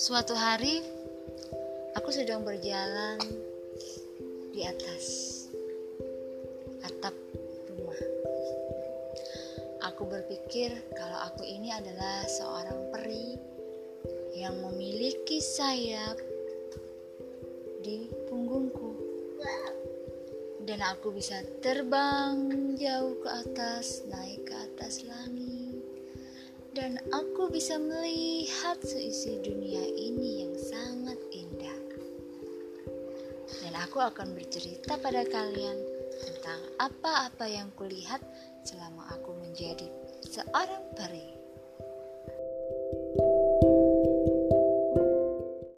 Suatu hari, aku sedang berjalan di atas atap rumah. Aku berpikir kalau aku ini adalah seorang peri yang memiliki sayap di punggungku, dan aku bisa terbang jauh ke atas, naik ke atas langit. Dan aku bisa melihat seisi dunia aku akan bercerita pada kalian tentang apa-apa yang kulihat selama aku menjadi seorang peri. thank you